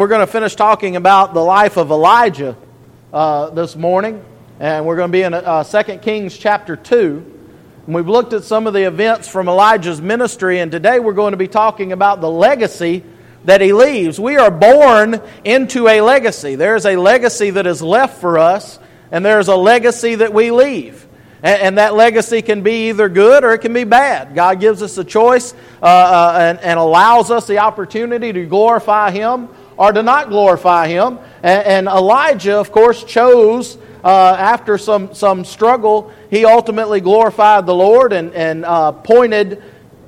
we're going to finish talking about the life of Elijah uh, this morning, and we're going to be in uh, 2 Kings chapter 2. And we've looked at some of the events from Elijah's ministry, and today we're going to be talking about the legacy that he leaves. We are born into a legacy. There's a legacy that is left for us, and there's a legacy that we leave. And, that legacy can be either good or it can be bad. God gives us a choice uh, uh, and, and, allows us the opportunity to glorify Him or to not glorify Him. And, and Elijah, of course, chose. Uh, after some, some struggle, he ultimately glorified the Lord and, and uh, pointed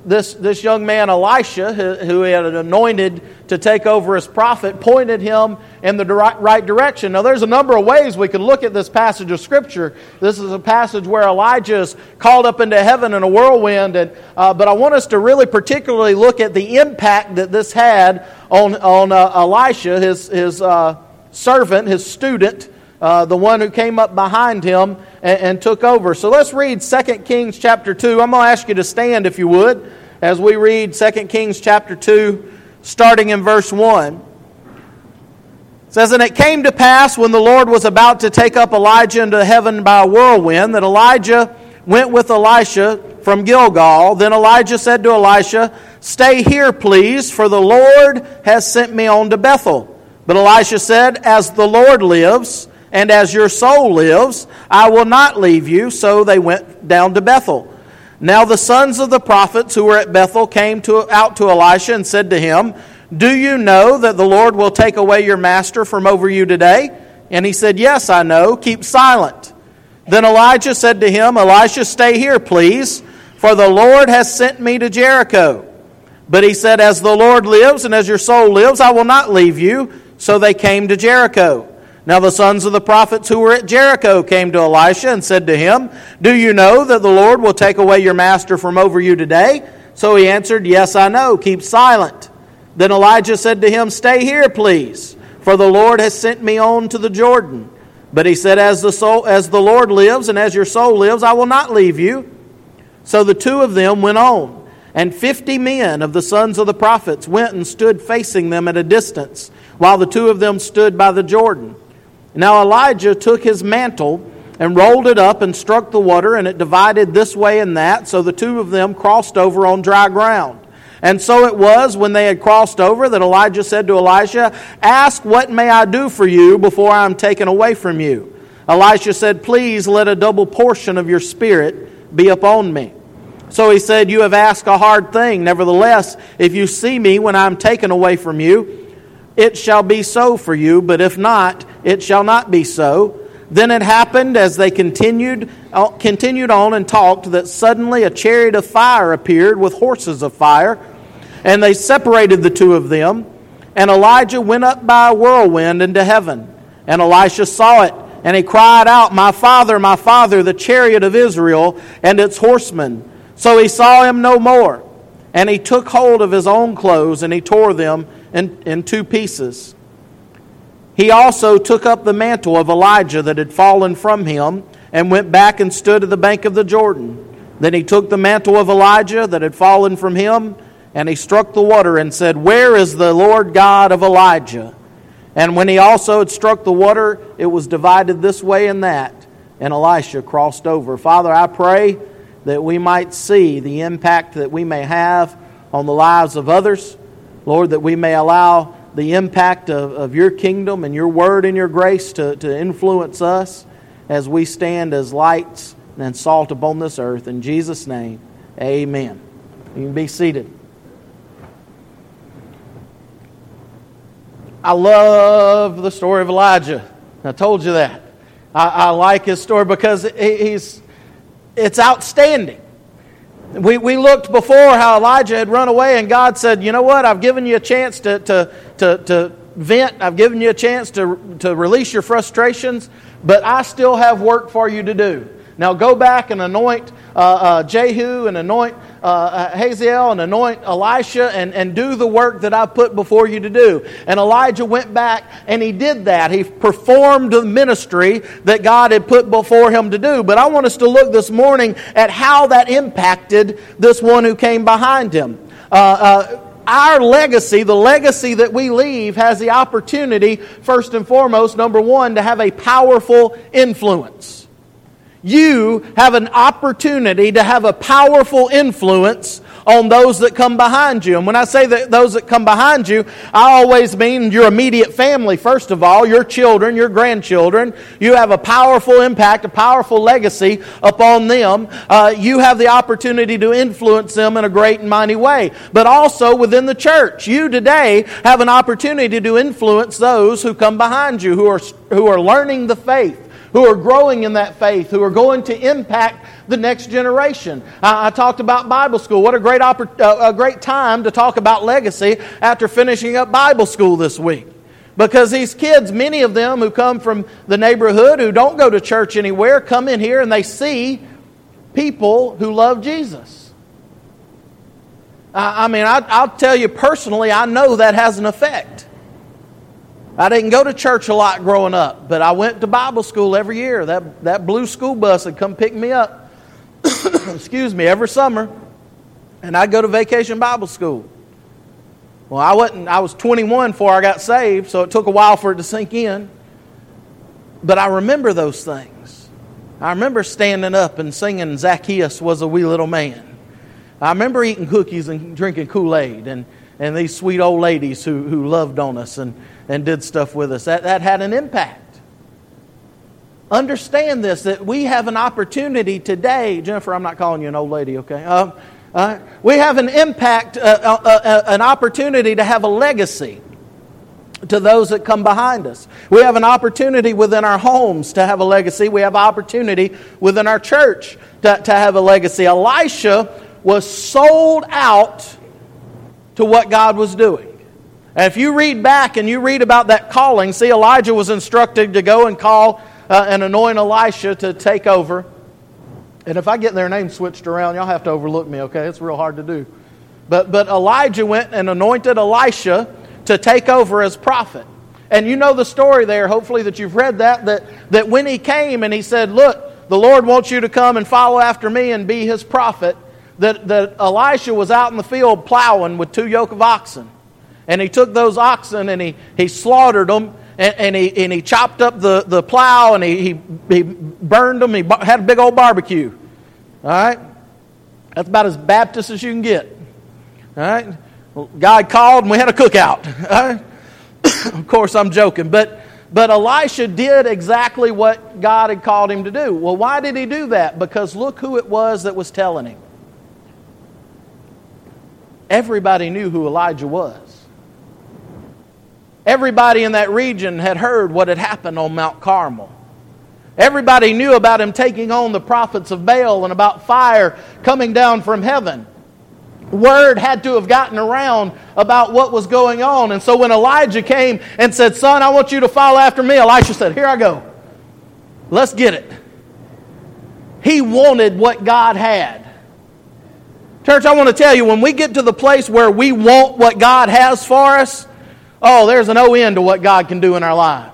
this, this young man, Elisha, who, he had anointed to take over as prophet, pointed him in the right direction. Now, there's a number of ways we can look at this passage of Scripture. This is a passage where Elijah is called up into heaven in a whirlwind, and, uh, but I want us to really particularly look at the impact that this had on, on uh, Elisha, his, his uh, servant, his student, uh, the one who came up behind him and, and took over. So let's read 2 Kings chapter 2. I'm going to ask you to stand, if you would, as we read 2 Kings chapter 2, starting in verse 1. It says, And it came to pass when the Lord was about to take up Elijah into heaven by a whirlwind that Elijah went with Elisha from Gilgal. Then Elijah said to Elisha, Stay here, please, for the Lord has sent me on to Bethel. But Elisha said, As the Lord lives, and as your soul lives, I will not leave you. So they went down to Bethel. Now the sons of the prophets who were at Bethel came to, out to Elisha and said to him, Do you know that the Lord will take away your master from over you today? And he said, Yes, I know. Keep silent. Then Elijah said to him, Elisha, stay here, please, for the Lord has sent me to Jericho. But he said, As the Lord lives and as your soul lives, I will not leave you. So they came to Jericho. Now the sons of the prophets who were at Jericho came to Elisha and said to him, Do you know that the Lord will take away your master from over you today? So he answered, Yes, I know. Keep silent. Then Elijah said to him, Stay here, please, for the Lord has sent me on to the Jordan. But he said, As the, soul, as the Lord lives and as your soul lives, I will not leave you. So the two of them went on. And fifty men of the sons of the prophets went and stood facing them at a distance, while the two of them stood by the Jordan. Now Elijah took his mantle and rolled it up and struck the water, and it divided this way and that, so the two of them crossed over on dry ground. And so it was when they had crossed over that Elijah said to Elisha, Ask, what may I do for you before I am taken away from you? Elisha said, Please let a double portion of your spirit be upon me. So he said, You have asked a hard thing. Nevertheless, if you see me when I am taken away from you, it shall be so for you, but if not, it shall not be so. Then it happened as they continued, uh, continued on and talked that suddenly a chariot of fire appeared with horses of fire, and they separated the two of them. And Elijah went up by a whirlwind into heaven. And Elisha saw it, and he cried out, My father, my father, the chariot of Israel and its horsemen. So he saw him no more. And he took hold of his own clothes, and he tore them in, in two pieces. He also took up the mantle of Elijah that had fallen from him and went back and stood at the bank of the Jordan. Then he took the mantle of Elijah that had fallen from him and he struck the water and said, Where is the Lord God of Elijah? And when he also had struck the water, it was divided this way and that, and Elisha crossed over. Father, I pray that we might see the impact that we may have on the lives of others. Lord, that we may allow the impact of, of your kingdom and your word and your grace to, to influence us as we stand as lights and salt upon this earth. In Jesus' name, amen. You can be seated. I love the story of Elijah. I told you that. I, I like his story because he's, it's outstanding. We, we looked before how Elijah had run away, and God said, You know what? I've given you a chance to, to, to, to vent, I've given you a chance to, to release your frustrations, but I still have work for you to do. Now go back and anoint uh, uh, Jehu and anoint uh, uh, Hazael and anoint Elisha and, and do the work that I put before you to do. And Elijah went back and he did that. He performed the ministry that God had put before him to do. But I want us to look this morning at how that impacted this one who came behind him. Uh, uh our legacy, the legacy that we leave, has the opportunity, first and foremost, number one, to have a powerful influence. You have an opportunity to have a powerful influence on those that come behind you. And when I say that those that come behind you, I always mean your immediate family, first of all, your children, your grandchildren. You have a powerful impact, a powerful legacy upon them. Uh, you have the opportunity to influence them in a great and mighty way. But also within the church, you today have an opportunity to influence those who come behind you, who are, who are learning the faith who are growing in that faith, who are going to impact the next generation. I, I talked about Bible school. What a great, oppor- uh, a great time to talk about legacy after finishing up Bible school this week. Because these kids, many of them who come from the neighborhood, who don't go to church anywhere, come in here and they see people who love Jesus. I, mean, I, I'll tell you personally, I know that has an effect. I didn't go to church a lot growing up, but I went to Bible school every year. That, that blue school bus would come pick me up, excuse me, every summer, and I'd go to vacation Bible school. Well, I wasn't, I was 21 before I got saved, so it took a while for it to sink in. But I remember those things. I remember standing up and singing Zacchaeus was a wee little man. I remember eating cookies and drinking Kool Aid and, and these sweet old ladies who, who loved on us. And, and did stuff with us. That, that had an impact. Understand this that we have an opportunity today. Jennifer, I'm not calling you an old lady, okay? Uh, uh, we have an impact, uh, uh, uh, uh, an opportunity to have a legacy to those that come behind us. We have an opportunity within our homes to have a legacy. We have opportunity within our church to, to have a legacy. Elisha was sold out to what God was doing. And if you read back and you read about that calling, see, Elijah was instructed to go and call uh, and anoint Elisha to take over. And if I get their name switched around, y'all have to overlook me, okay? It's real hard to do. But, but Elijah went and anointed Elisha to take over as prophet. And you know the story there, hopefully, that you've read that, that, that when he came and he said, Look, the Lord wants you to come and follow after me and be his prophet, that, that Elisha was out in the field plowing with two yoke of oxen. And he took those oxen and he, he slaughtered them and, and, he, and he chopped up the, the plow and he, he, he burned them. He had a big old barbecue. All right? That's about as Baptist as you can get. All right? Well, God called and we had a cookout. Of course, I'm joking. But, but Elisha did exactly what God had called him to do. Well, why did he do that? Because look who it was that was telling him. Everybody knew who Elijah was. Everybody in that region had heard what had happened on Mount Carmel. Everybody knew about him taking on the prophets of Baal and about fire coming down from heaven. Word had to have gotten around about what was going on. And so when Elijah came and said, Son, I want you to follow after me, Elisha said, Here I go. Let's get it. He wanted what God had. Church, I want to tell you, when we get to the place where we want what God has for us, oh, there's no end to what God can do in our lives.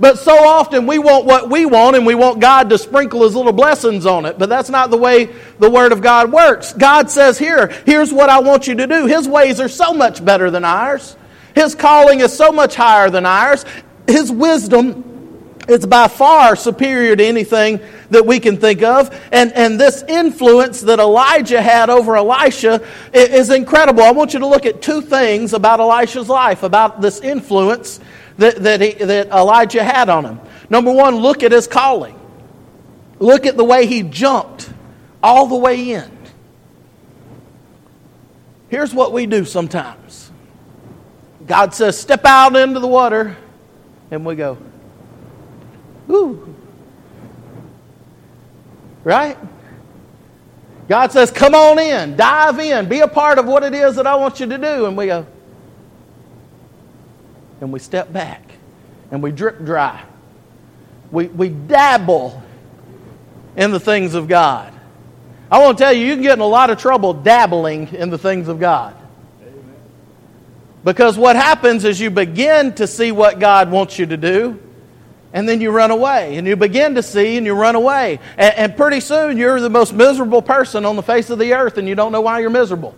But so often we want what we want and we want God to sprinkle His little blessings on it. But that's not the way the Word of God works. God says, Here, here's what I want you to do. His ways are so much better than ours, His calling is so much higher than ours. His wisdom is by far superior to anything that we can think of. And, and this influence that Elijah had over Elisha is incredible. I want you to look at two things about Elisha's life, about this influence that, that, he, that Elijah had on him. Number one, look at his calling. Look at the way he jumped all the way in. Here's what we do sometimes God says, Step out into the water, and we go, Ooh, Right? God says, Come on in, dive in, be a part of what it is that I want you to do. And we go, and we step back and we drip dry. We, we dabble in the things of God. I want to tell you, you can get in a lot of trouble dabbling in the things of God. Because what happens is you begin to see what God wants you to do, and then you run away and you begin to see and you run away and, and, pretty soon you're the most miserable person on the face of the earth and you don't know why you're miserable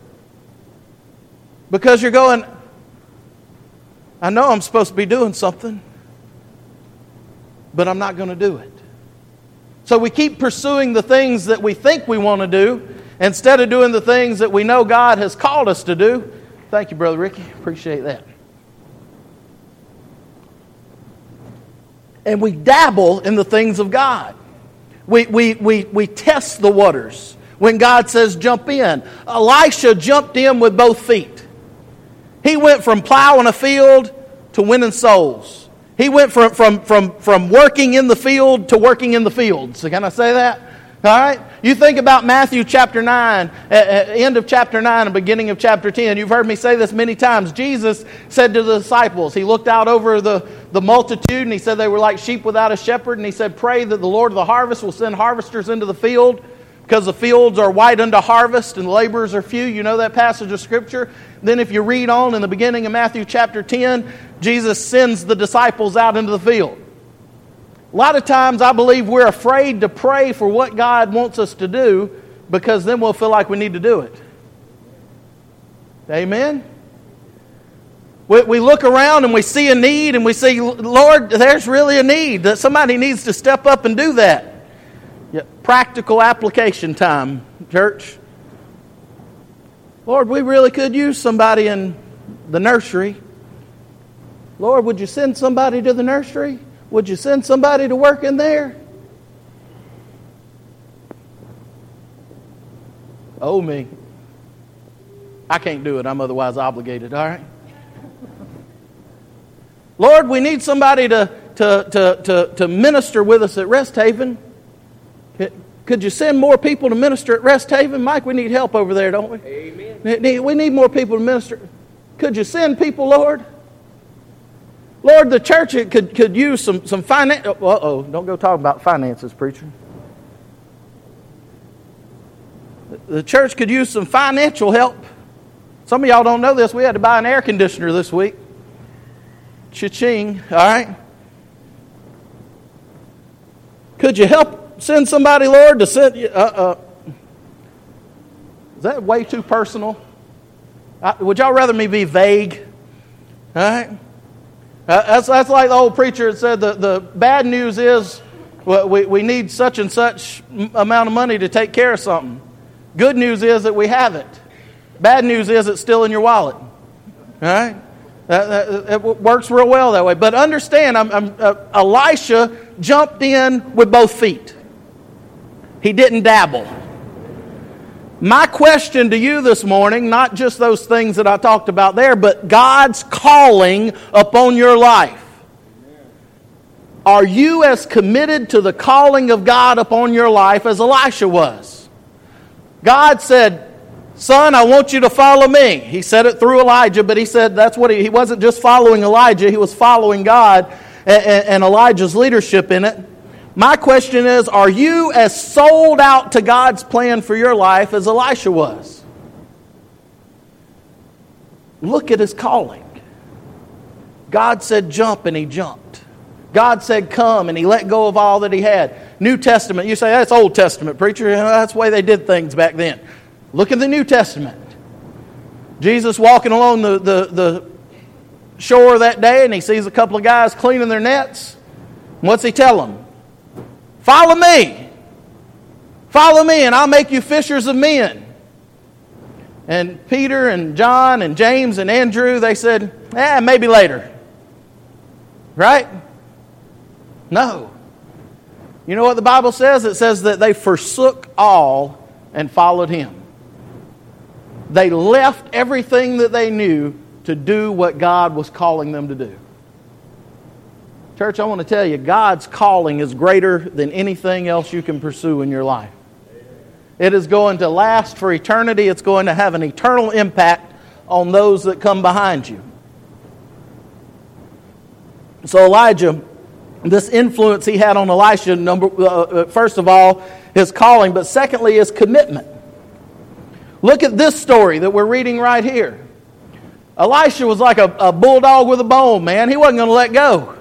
Because you're going, I know I'm supposed to be doing something, but I'm not going to do it. So we keep pursuing the things that we think we want to do instead of doing the things that we know God has called us to do. Thank you, Brother Ricky. Appreciate that. And we dabble in the things of God. We, we, we, we test the waters when God says jump in. Elisha jumped in with both feet. He went from plowing a field to winning souls. He went from, from, from, from working in the field to working in the fields. Can I say that? All right? You think about Matthew chapter 9, uh, uh, end of chapter 9 and beginning of chapter 10. You've heard me say this many times. Jesus said to the disciples, He looked out over the, the multitude and He said they were like sheep without a shepherd. And He said, Pray that the Lord of the harvest will send harvesters into the field because the fields are white unto harvest and laborers are few. You know that passage of Scripture? Then, if you read on in the beginning of Matthew chapter 10, Jesus sends the disciples out into the field. A lot of times, I believe we're afraid to pray for what God wants us to do because then we'll feel like we need to do it. Amen? We, we look around and we see a need and we say, Lord, there's really a need that somebody needs to step up and do that. Yeah, practical application time, church. Lord, we really could use somebody in the nursery. Lord, would you send somebody to the nursery? Would you send somebody to work in there? Oh, me. I can't do it. I'm otherwise obligated, all right? Lord, we need somebody to, to, to, to, to minister with us at Rest Haven. Could you send more people to minister at Rest Haven? Mike, we need help over there, don't we? Amen. We need more people to minister. Could you send people, Lord? Lord, the church could, could use some, some finance. Uh oh, don't go talking about finances, preacher. The church could use some financial help. Some of y'all don't know this. We had to buy an air conditioner this week. Cha-ching, all right? Could you help send somebody, Lord, to send you. Uh, uh, is that way too personal? Uh, would y'all rather me be vague? All right? That's, that's like the old preacher that said the, the bad news is well, we, we need such and such amount of money to take care of something. Good news is that we have it. Bad news is it's still in your wallet. All right? That, that, it works real well that way. But understand, I'm, I'm, uh, Elisha jumped in with both feet. He didn't dabble. My question to you this morning, not just those things that I talked about there, but God's calling upon your life. Are you as committed to the calling of God upon your life as Elisha was? God said, Son, I want you to follow me. He said it through Elijah, but he said that's what he, he wasn't just following Elijah, he was following God and, and Elijah's leadership in it. My question is Are you as sold out to God's plan for your life as Elisha was? Look at his calling. God said jump, and he jumped. God said come, and he let go of all that he had. New Testament, you say that's Old Testament, preacher. That's the way they did things back then. Look at the New Testament. Jesus walking along the, the, the shore that day, and he sees a couple of guys cleaning their nets. What's he tell them? Follow me. Follow me, and I'll make you fishers of men. And Peter and John and James and Andrew, they said, eh, maybe later. Right? No. You know what the Bible says? It says that they forsook all and followed him. They left everything that they knew to do what God was calling them to do. Church, I want to tell you, God's calling is greater than anything else you can pursue in your life. It is going to last for eternity, it's going to have an eternal impact on those that come behind you. So, Elijah, this influence he had on Elisha, number, uh, uh first of all, his calling, but secondly, his commitment. Look at this story that we're reading right here. Elisha was like a, a bulldog with a bone, man. He wasn't going to let go.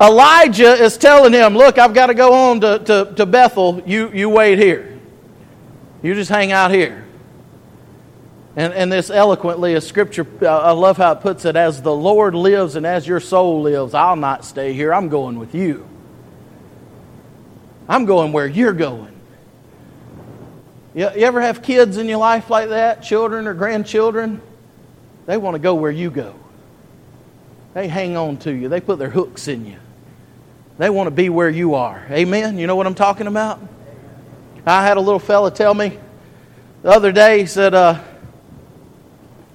Elijah is telling him, Look, I've got to go on to, to, to Bethel. You, you wait here. You just hang out here. And, and this eloquently is scripture. I love how it puts it as the Lord lives and as your soul lives, I'll not stay here. I'm going with you. I'm going where you're going. You, you ever have kids in your life like that, children or grandchildren? They want to go where you go. They hang on to you, they put their hooks in you. They want to be where you are. Amen? You know what I'm talking about? I had a little fella tell me the other day, he said uh,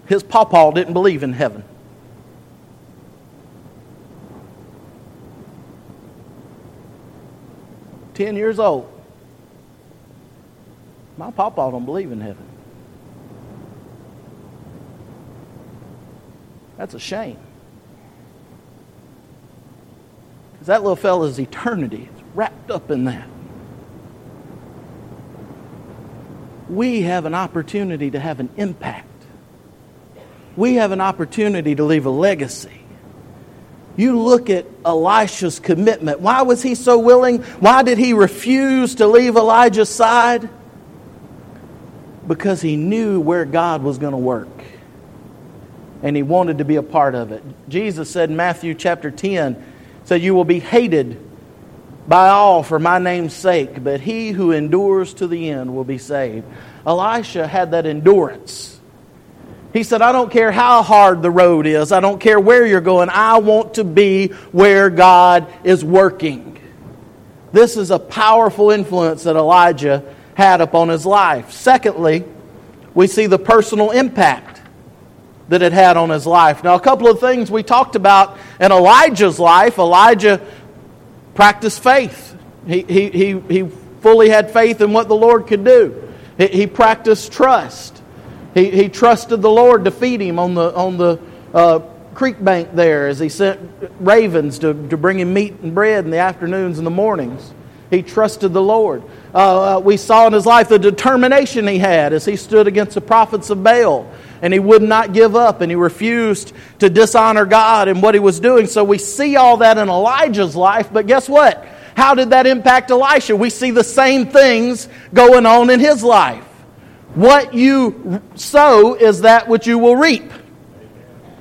his pawpaw didn't believe in heaven. Ten years old. My pawpaw don't believe in heaven. That's a shame. Because that little fella's eternity is wrapped up in that. We have an opportunity to have an impact. We have an opportunity to leave a legacy. You look at Elisha's commitment. Why was he so willing? Why did he refuse to leave Elijah's side? Because he knew where God was going to work. And he wanted to be a part of it. Jesus said in Matthew chapter 10, said, You will be hated by all for my name's sake, but he who endures to the end will be saved. Elisha had that endurance. He said, I don't care how hard the road is, I don't care where you're going, I want to be where God is working. This is a powerful influence that Elijah had upon his life. Secondly, we see the personal impact that it had on his life. Now, a couple of things we talked about in Elijah's life. Elijah practiced faith, he, he, he, he fully had faith in what the Lord could do, he, he practiced trust. He, he trusted the Lord to feed him on the, on the uh, creek bank there as he sent ravens to, to bring him meat and bread in the afternoons and the mornings. He trusted the Lord. Uh, uh, we saw in his life the determination he had as he stood against the prophets of Baal. And he would not give up and he refused to dishonor God in what he was doing. So we see all that in Elijah's life. But guess what? How did that impact Elisha? We see the same things going on in his life. What you sow is that which you will reap.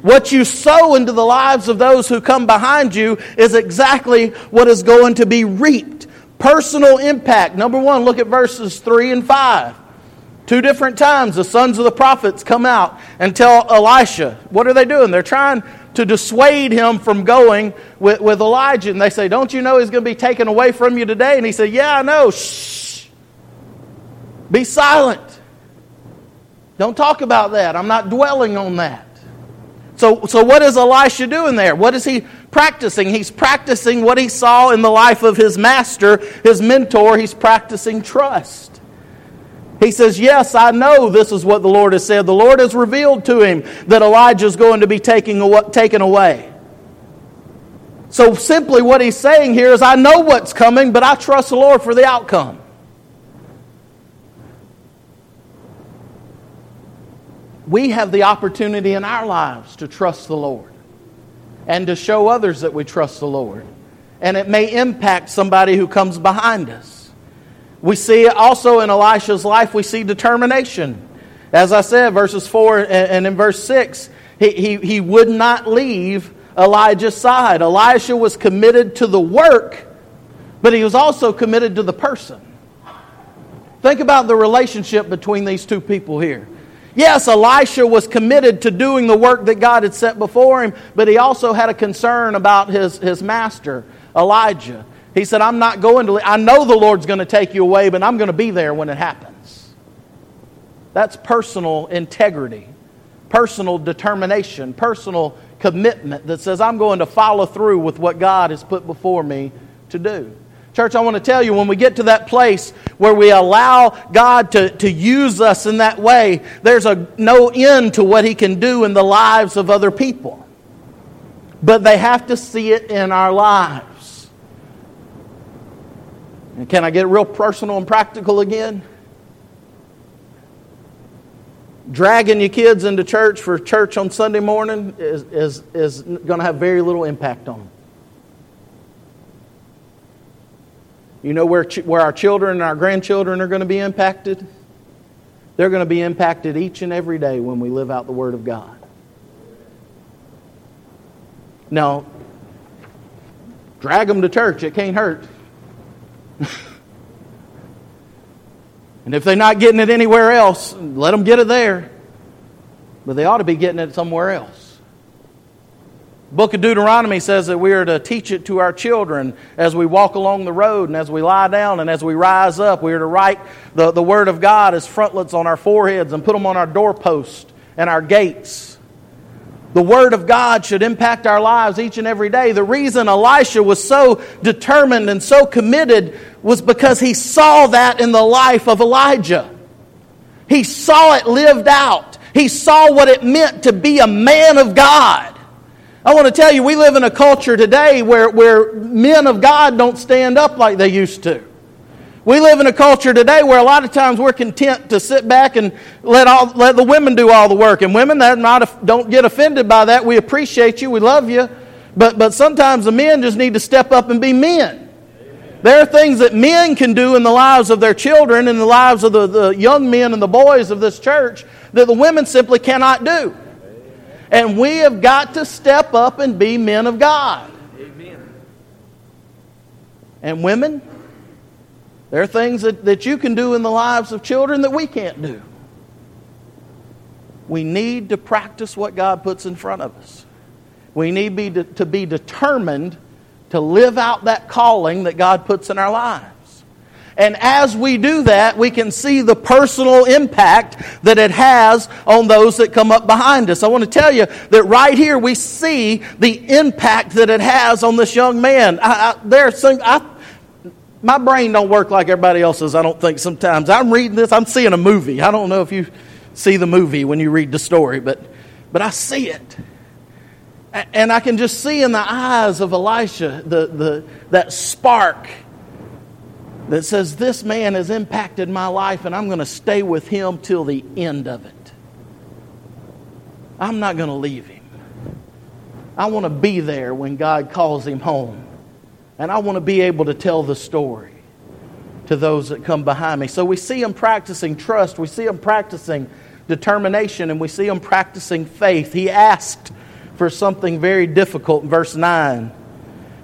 What you sow into the lives of those who come behind you is exactly what is going to be reaped. Personal impact. Number one, look at verses 3 and 5. Two different times, the sons of the prophets come out and tell Elisha. What are they doing? They're trying to dissuade him from going with, with Elijah. And they say, Don't you know he's going to be taken away from you today? And he said, Yeah, I know. Shh. Be silent. Don't talk about that. I'm not dwelling on that. So, so what is Elisha doing there? What is he practicing? He's practicing what he saw in the life of his master, his mentor. He's practicing trust. He says, Yes, I know this is what the Lord has said. The Lord has revealed to him that Elijah is going to be taking taken away. So simply what he's saying here is, I know what's coming, but I trust the Lord for the outcome. We have the opportunity in our lives to trust the Lord and to show others that we trust the Lord. And it may impact somebody who comes behind us. We see also in Elisha's life, we see determination. As I said, verses 4 and in verse 6, he, he, he would not leave Elijah's side. Elisha was committed to the work, but he was also committed to the person. Think about the relationship between these two people here. Yes, Elisha was committed to doing the work that God had set before him, but he also had a concern about his, his master, Elijah. He said, I'm not going to, I know the Lord's going to take you away, but I'm going to be there when it happens. That's personal integrity, personal determination, personal commitment that says, I'm going to follow through with what God has put before me to do. Church, I want to tell you when we get to that place where we allow God to, to use us in that way, there's a, no end to what He can do in the lives of other people. But they have to see it in our lives. And can I get real personal and practical again? Dragging your kids into church for church on Sunday morning is, is, is going to have very little impact on them. You know where, where our children and our grandchildren are going to be impacted? they're going to be impacted each and every day when we live out the Word of God. Now, drag them to church, it can't hurt. and if they're not getting it anywhere else, let them get it there. But they ought to be getting it somewhere else book of Deuteronomy says that we are to teach it to our children as we walk along the road and as we lie down and as we rise up. We are to write the, the Word of God as frontlets on our foreheads and put them on our doorposts and our gates. The Word of God should impact our lives each and every day. The reason Elisha was so determined and so committed was because he saw that in the life of Elijah. He saw it lived out. He saw what it meant to be a man of God. I want to tell you, we live in a culture today where, where men of God don't stand up like they used to. We live in a culture today where a lot of times we're content to sit back and let, all, let the women do all the work. And women, that not, don't get offended by that. We appreciate you, we love you. But, but sometimes the men just need to step up and be men. There are things that men can do in the lives of their children, in the lives of the, the young men and the boys of this church, that the women simply cannot do. And we have got to step up and be men of God. Amen. And women, there are things that, that you can do in the lives of children that we can't do. We need to practice what God puts in front of us. We need be to, to be determined to live out that calling that God puts in our lives. And as we do that, we can see the personal impact that it has on those that come up behind us. I want to tell you that right here we see the impact that it has on this young man. I, I, there's some, I, my brain don't work like everybody else's, I don't think sometimes. I'm reading this, I'm seeing a movie. I don't know if you see the movie when you read the story, but, but I see it. And I can just see in the eyes of Elisha the, the, that spark that says, This man has impacted my life and I'm going to stay with him till the end of it. I'm not going to leave him. I want to be there when God calls him home. And I want to be able to tell the story to those that come behind me. So we see him practicing trust, we see him practicing determination, and we see him practicing faith. He asked for something very difficult in verse 9.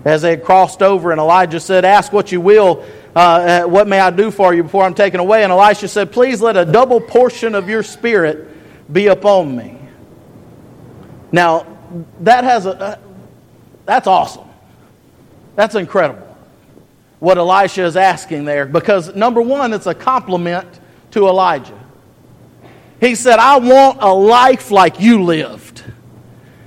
As they had crossed over, and Elijah said, Ask what you will, uh, what may I do for you before I'm taken away? And Elisha said, Please let a double portion of your spirit be upon me. Now, that has a, uh, that's awesome. That's incredible what Elisha is asking there because, number one, it's a compliment to Elijah. He said, I want a life like you lived.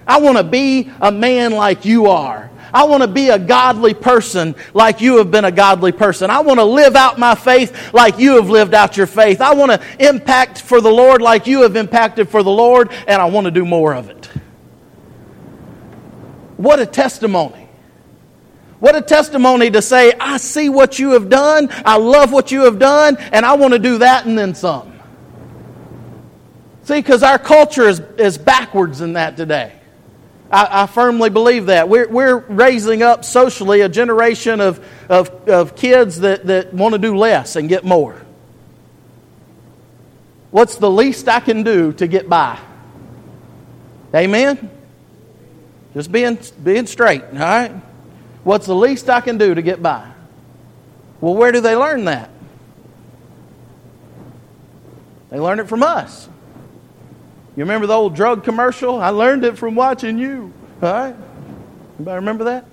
I want to be a man like you are. I want to be a godly person like you have been a godly person. I want to live out my faith like you have lived out your faith. I want to impact for the Lord like you have impacted for the Lord, and I want to do more of it. What a testimony. What a testimony to say, I see what you have done, I love what you have done, and I want to do that and then some. See, because our culture is, is backwards in that today. I, I, firmly believe that. We're, we're raising up socially a generation of, of, of kids that, that want to do less and get more. What's the least I can do to get by? Amen? Just being, being straight, all right? What's the least I can do to get by? Well, where do they learn that? They learn it from us. You remember the old drug commercial? I learned it from watching you. All right? Anybody remember that?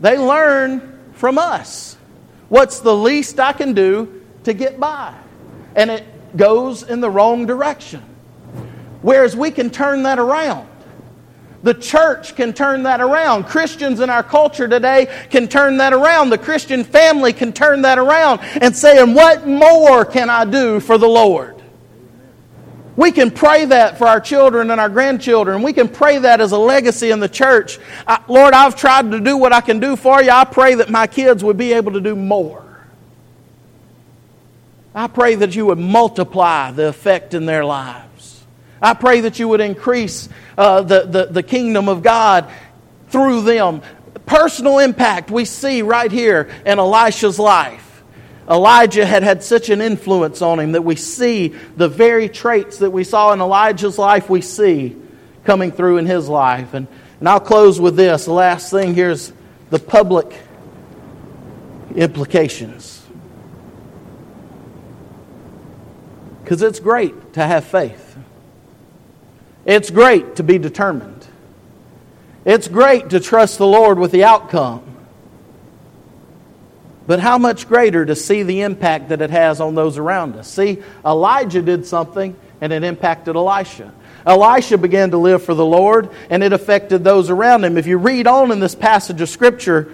They learn from us. What's the least I can do to get by? And it goes in the wrong direction. Whereas we can turn that around. The church can turn that around. Christians in our culture today can turn that around. The Christian family can turn that around and say, and what more can I do for the Lord? We can pray that for our children and our grandchildren. We can pray that as a legacy in the church. I, Lord, I've tried to do what I can do for you. I pray that my kids would be able to do more. I pray that you would multiply the effect in their lives. I pray that you would increase uh, the, the, the kingdom of God through them. Personal impact we see right here in Elisha's life. Elijah had had such an influence on him that we see the very traits that we saw in Elijah's life, we see coming through in his life. And, and I'll close with this. The last thing here is the public implications. Because it's great to have faith, it's great to be determined, it's great to trust the Lord with the outcome. But how much greater to see the impact that it has on those around us? See, Elijah did something and it impacted Elisha. Elisha began to live for the Lord and it affected those around him. If you read on in this passage of Scripture,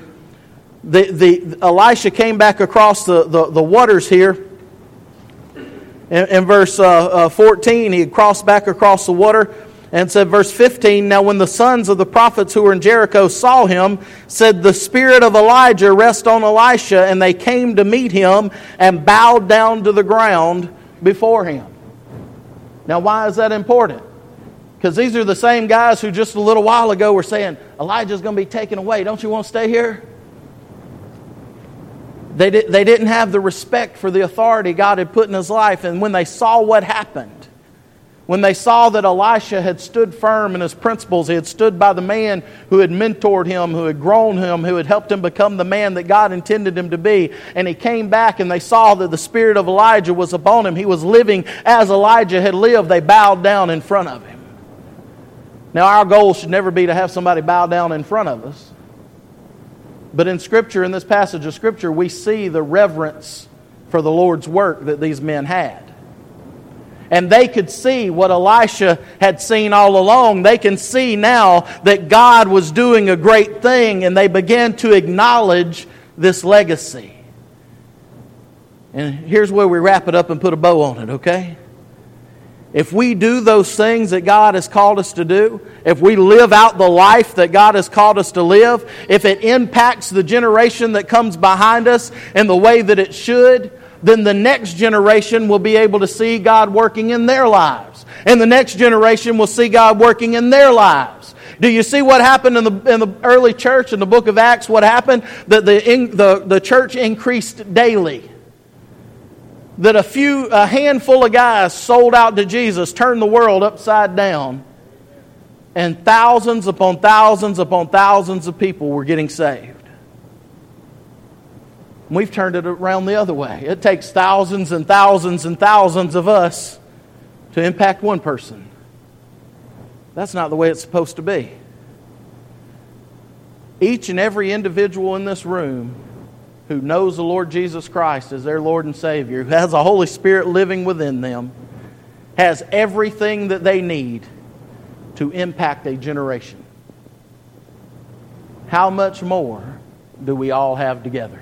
the, the, Elisha came back across the, the, the waters here. In, in verse uh, uh, 14, he crossed back across the water and said, verse 15, Now when the sons of the prophets who were in Jericho saw him, said, The spirit of Elijah rest on Elisha, and they came to meet him and bowed down to the ground before him. Now, why is that important? Because these are the same guys who just a little while ago were saying, Elijah's going to be taken away. Don't you want to stay here? They, they didn't have the respect for the authority God had put in his life. And when they saw what happened, when they saw that Elisha had stood firm in his principles, he had stood by the man who had mentored him, who had grown him, who had helped him become the man that God intended him to be, and he came back and they saw that the spirit of Elijah was upon him. He was living as Elijah had lived. They bowed down in front of him. Now, our goal should never be to have somebody bow down in front of us. But in Scripture, in this passage of Scripture, we see the reverence for the Lord's work that these men had and they could see what Elisha had seen all along. They can see now that God was doing a great thing, and they began to acknowledge this legacy. And here's where we wrap it up and put a bow on it, okay? If we do those things that God has called us to do, if we live out the life that God has called us to live, if it impacts the generation that comes behind us in the way that it should, then the next generation will be able to see God working in their lives. And the next generation will see God working in their lives. Do you see what happened in the, in the early church in the book of Acts? What happened? That the, in, the, the church increased daily. That a few, a handful of guys sold out to Jesus, turned the world upside down. And thousands upon thousands upon thousands of people were getting saved. We've turned it around the other way. It takes thousands and thousands and thousands of us to impact one person. That's not the way it's supposed to be. Each and every individual in this room who knows the Lord Jesus Christ as their Lord and Savior, who has the Holy Spirit living within them, has everything that they need to impact a generation. How much more do we all have together?